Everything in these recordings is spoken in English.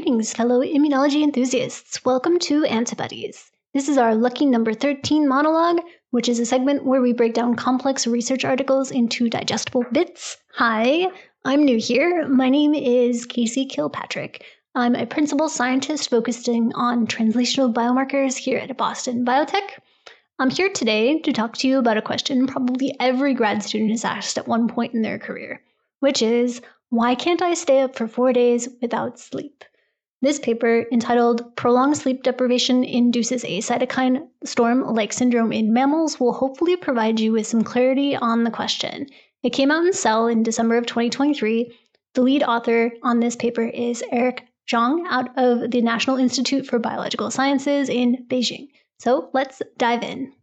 Greetings, fellow immunology enthusiasts. Welcome to Antibuddies. This is our lucky number 13 monologue, which is a segment where we break down complex research articles into digestible bits. Hi, I'm new here. My name is Casey Kilpatrick. I'm a principal scientist focusing on translational biomarkers here at Boston Biotech. I'm here today to talk to you about a question probably every grad student is asked at one point in their career, which is why can't I stay up for four days without sleep? This paper, entitled Prolonged Sleep Deprivation Induces a Cytokine Storm Like Syndrome in Mammals, will hopefully provide you with some clarity on the question. It came out in Cell in December of 2023. The lead author on this paper is Eric Zhang out of the National Institute for Biological Sciences in Beijing. So let's dive in.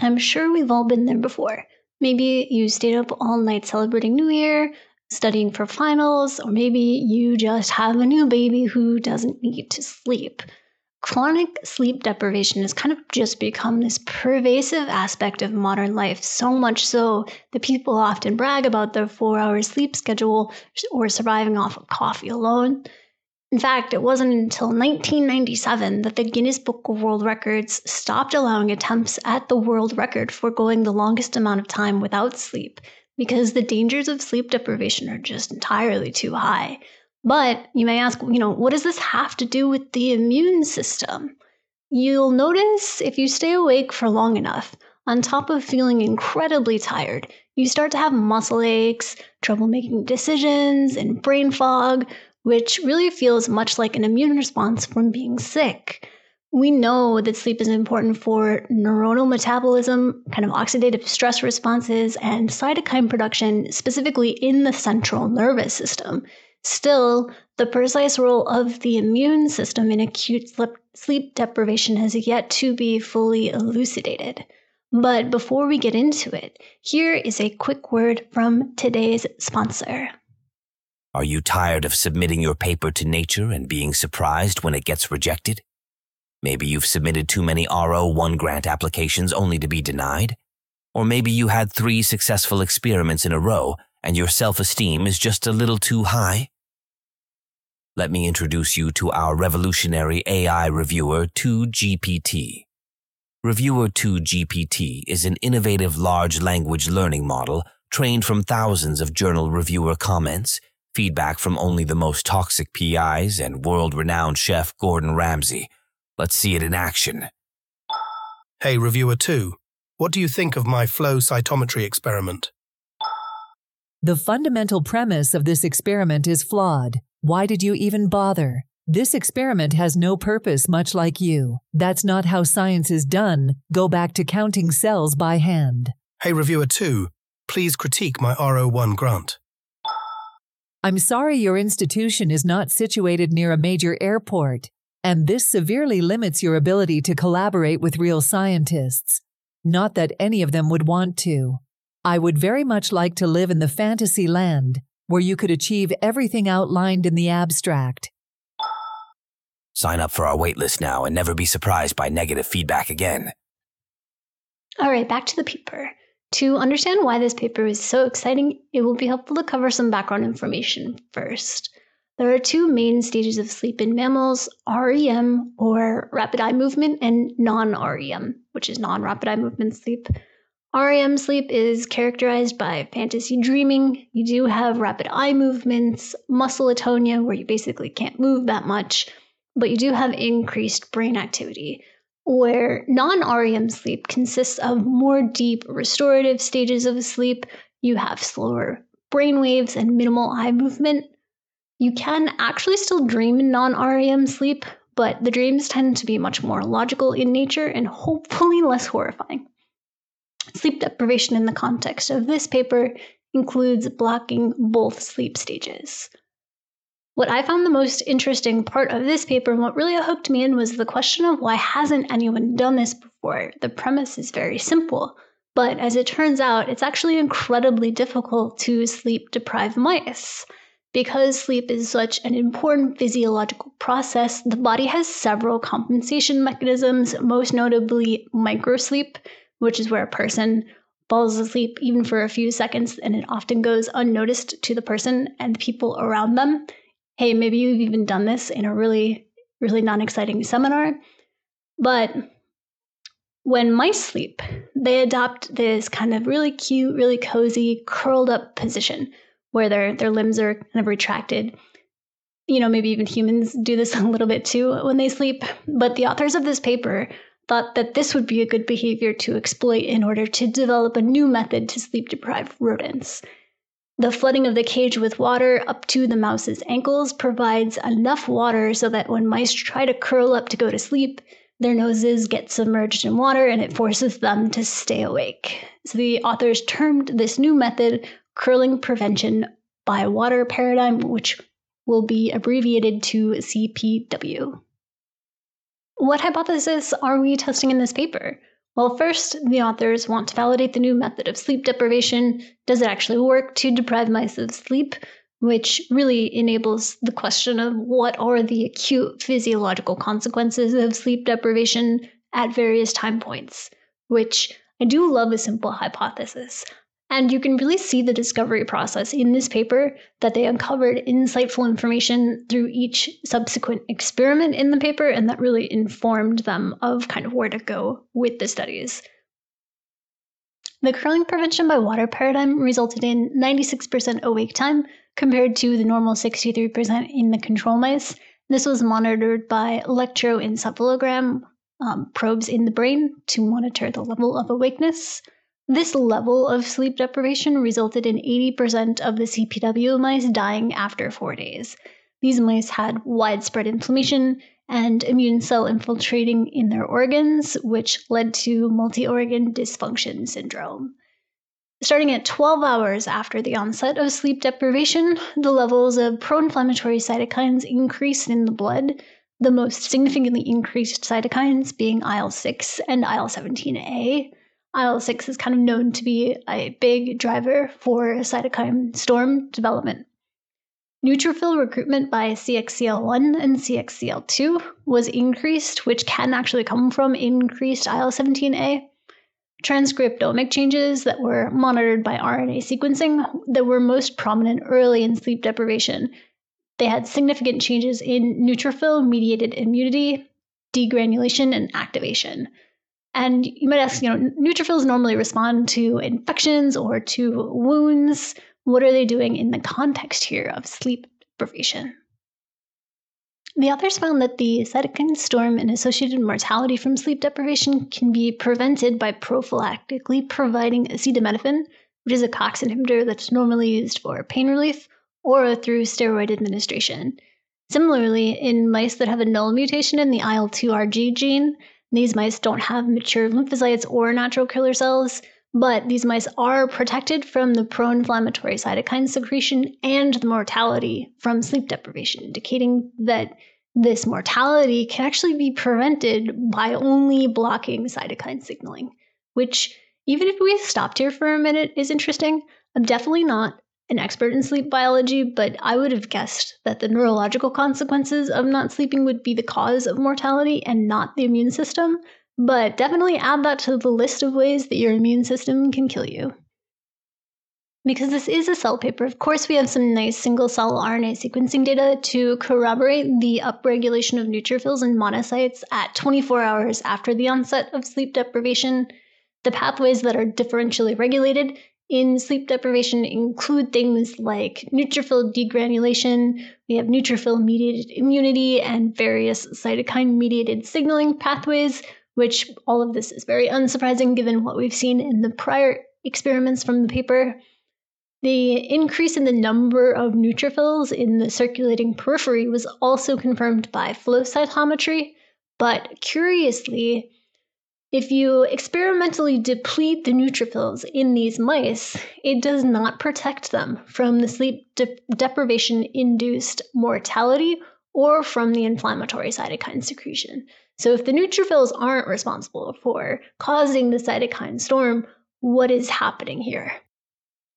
I'm sure we've all been there before. Maybe you stayed up all night celebrating New Year, studying for finals, or maybe you just have a new baby who doesn't need to sleep. Chronic sleep deprivation has kind of just become this pervasive aspect of modern life, so much so that people often brag about their four hour sleep schedule or surviving off of coffee alone. In fact, it wasn't until 1997 that the Guinness Book of World Records stopped allowing attempts at the world record for going the longest amount of time without sleep because the dangers of sleep deprivation are just entirely too high. But you may ask, you know, what does this have to do with the immune system? You'll notice if you stay awake for long enough, on top of feeling incredibly tired, you start to have muscle aches, trouble making decisions, and brain fog, which really feels much like an immune response from being sick. We know that sleep is important for neuronal metabolism, kind of oxidative stress responses, and cytokine production, specifically in the central nervous system. Still, the precise role of the immune system in acute sleep deprivation has yet to be fully elucidated. But before we get into it, here is a quick word from today's sponsor. Are you tired of submitting your paper to nature and being surprised when it gets rejected? Maybe you've submitted too many R01 grant applications only to be denied? Or maybe you had three successful experiments in a row and your self-esteem is just a little too high? Let me introduce you to our revolutionary AI reviewer 2GPT. Reviewer 2GPT is an innovative large language learning model trained from thousands of journal reviewer comments, feedback from only the most toxic PIs, and world-renowned chef Gordon Ramsay Let's see it in action. Hey, Reviewer 2, what do you think of my flow cytometry experiment? The fundamental premise of this experiment is flawed. Why did you even bother? This experiment has no purpose, much like you. That's not how science is done. Go back to counting cells by hand. Hey, Reviewer 2, please critique my R01 grant. I'm sorry your institution is not situated near a major airport and this severely limits your ability to collaborate with real scientists. Not that any of them would want to. I would very much like to live in the fantasy land where you could achieve everything outlined in the abstract. Sign up for our waitlist now and never be surprised by negative feedback again. All right, back to the paper. To understand why this paper is so exciting, it will be helpful to cover some background information first. There are two main stages of sleep in mammals REM, or rapid eye movement, and non REM, which is non rapid eye movement sleep. REM sleep is characterized by fantasy dreaming. You do have rapid eye movements, muscle atonia, where you basically can't move that much, but you do have increased brain activity. Where non REM sleep consists of more deep restorative stages of sleep, you have slower brain waves and minimal eye movement. You can actually still dream in non REM sleep, but the dreams tend to be much more logical in nature and hopefully less horrifying. Sleep deprivation in the context of this paper includes blocking both sleep stages. What I found the most interesting part of this paper and what really hooked me in was the question of why hasn't anyone done this before? The premise is very simple, but as it turns out, it's actually incredibly difficult to sleep deprive mice. Because sleep is such an important physiological process, the body has several compensation mechanisms, most notably microsleep, which is where a person falls asleep even for a few seconds and it often goes unnoticed to the person and the people around them. hey, maybe you've even done this in a really, really non exciting seminar. But when mice sleep, they adopt this kind of really cute, really cozy, curled up position where their, their limbs are kind of retracted. You know, maybe even humans do this a little bit too when they sleep. But the authors of this paper thought that this would be a good behavior to exploit in order to develop a new method to sleep deprived rodents. The flooding of the cage with water up to the mouse's ankles provides enough water so that when mice try to curl up to go to sleep, their noses get submerged in water and it forces them to stay awake. So the authors termed this new method curling prevention by water paradigm, which will be abbreviated to CPW. What hypothesis are we testing in this paper? Well, first, the authors want to validate the new method of sleep deprivation. Does it actually work to deprive mice of sleep? Which really enables the question of what are the acute physiological consequences of sleep deprivation at various time points, which I do love a simple hypothesis. And you can really see the discovery process in this paper that they uncovered insightful information through each subsequent experiment in the paper, and that really informed them of kind of where to go with the studies. The curling prevention by water paradigm resulted in 96% awake time compared to the normal 63% in the control mice. This was monitored by electroencephalogram um, probes in the brain to monitor the level of awakeness. This level of sleep deprivation resulted in 80% of the CPW mice dying after four days. These mice had widespread inflammation and immune cell infiltrating in their organs, which led to multi organ dysfunction syndrome. Starting at 12 hours after the onset of sleep deprivation, the levels of pro inflammatory cytokines increased in the blood, the most significantly increased cytokines being IL 6 and IL 17A. IL 6 is kind of known to be a big driver for cytokine storm development. Neutrophil recruitment by CXCL1 and CXCL2 was increased, which can actually come from increased IL 17A. Transcriptomic changes that were monitored by RNA sequencing that were most prominent early in sleep deprivation. They had significant changes in neutrophil mediated immunity, degranulation, and activation. And you might ask, you know, neutrophils normally respond to infections or to wounds. What are they doing in the context here of sleep deprivation? The authors found that the cytokine storm and associated mortality from sleep deprivation can be prevented by prophylactically providing acetaminophen, which is a COX inhibitor that's normally used for pain relief, or through steroid administration. Similarly, in mice that have a null mutation in the IL2RG gene, these mice don't have mature lymphocytes or natural killer cells, but these mice are protected from the pro inflammatory cytokine secretion and the mortality from sleep deprivation, indicating that this mortality can actually be prevented by only blocking cytokine signaling, which, even if we stopped here for a minute, is interesting. I'm definitely not an expert in sleep biology, but I would have guessed that the neurological consequences of not sleeping would be the cause of mortality and not the immune system. But definitely add that to the list of ways that your immune system can kill you. Because this is a cell paper, of course, we have some nice single cell RNA sequencing data to corroborate the upregulation of neutrophils and monocytes at 24 hours after the onset of sleep deprivation. The pathways that are differentially regulated in sleep deprivation include things like neutrophil degranulation, we have neutrophil mediated immunity, and various cytokine mediated signaling pathways, which all of this is very unsurprising given what we've seen in the prior experiments from the paper. The increase in the number of neutrophils in the circulating periphery was also confirmed by flow cytometry, but curiously, if you experimentally deplete the neutrophils in these mice, it does not protect them from the sleep de- deprivation induced mortality or from the inflammatory cytokine secretion. So, if the neutrophils aren't responsible for causing the cytokine storm, what is happening here?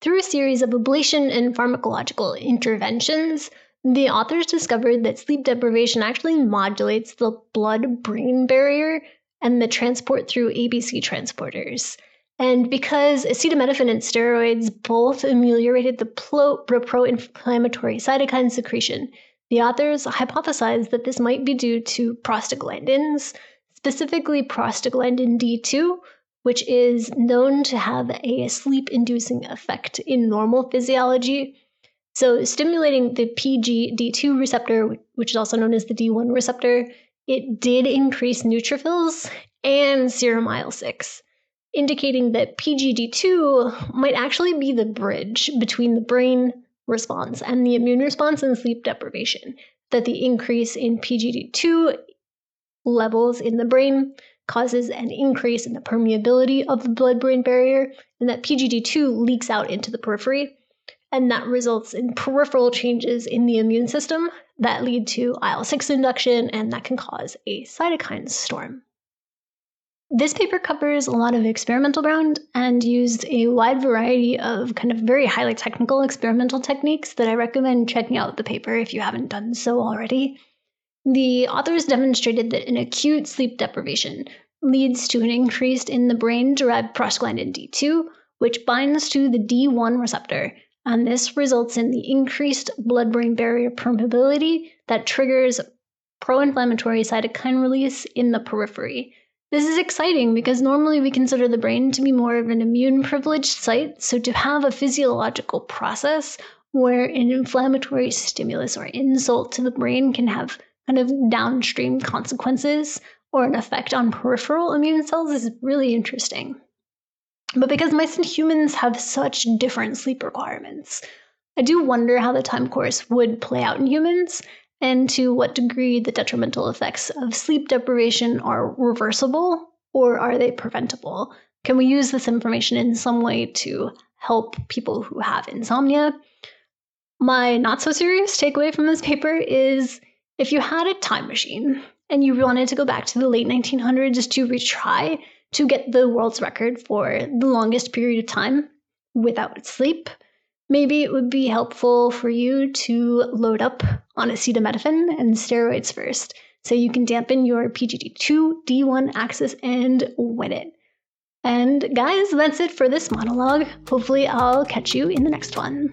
Through a series of ablation and pharmacological interventions, the authors discovered that sleep deprivation actually modulates the blood brain barrier and the transport through ABC transporters. And because acetaminophen and steroids both ameliorated the pro inflammatory cytokine secretion, The authors hypothesized that this might be due to prostaglandins, specifically prostaglandin D2, which is known to have a sleep inducing effect in normal physiology. So, stimulating the PGD2 receptor, which is also known as the D1 receptor, it did increase neutrophils and serum IL 6, indicating that PGD2 might actually be the bridge between the brain response and the immune response and sleep deprivation. That the increase in PGD2 levels in the brain causes an increase in the permeability of the blood brain barrier, and that PGD2 leaks out into the periphery. And that results in peripheral changes in the immune system that lead to IL 6 induction, and that can cause a cytokine storm. This paper covers a lot of experimental ground and used a wide variety of kind of very highly technical experimental techniques that I recommend checking out the paper if you haven't done so already. The authors demonstrated that an acute sleep deprivation leads to an increase in the brain derived prostaglandin D2, which binds to the D1 receptor, and this results in the increased blood brain barrier permeability that triggers pro inflammatory cytokine release in the periphery. This is exciting because normally we consider the brain to be more of an immune privileged site, so to have a physiological process where an inflammatory stimulus or insult to the brain can have kind of downstream consequences or an effect on peripheral immune cells is really interesting. But because mice and humans have such different sleep requirements, I do wonder how the time course would play out in humans and to what degree the detrimental effects of sleep deprivation are reversible or are they preventable? Can we use this information in some way to help people who have insomnia? My not so serious takeaway from this paper is if you had a time machine and you wanted to go back to the late 1900s to retry to get the world's record for the longest period of time without sleep, maybe it would be helpful for you to load up on acetaminophen and steroids first so you can dampen your PGD2 D1 axis and win it. And guys, that's it for this monologue. Hopefully, I'll catch you in the next one.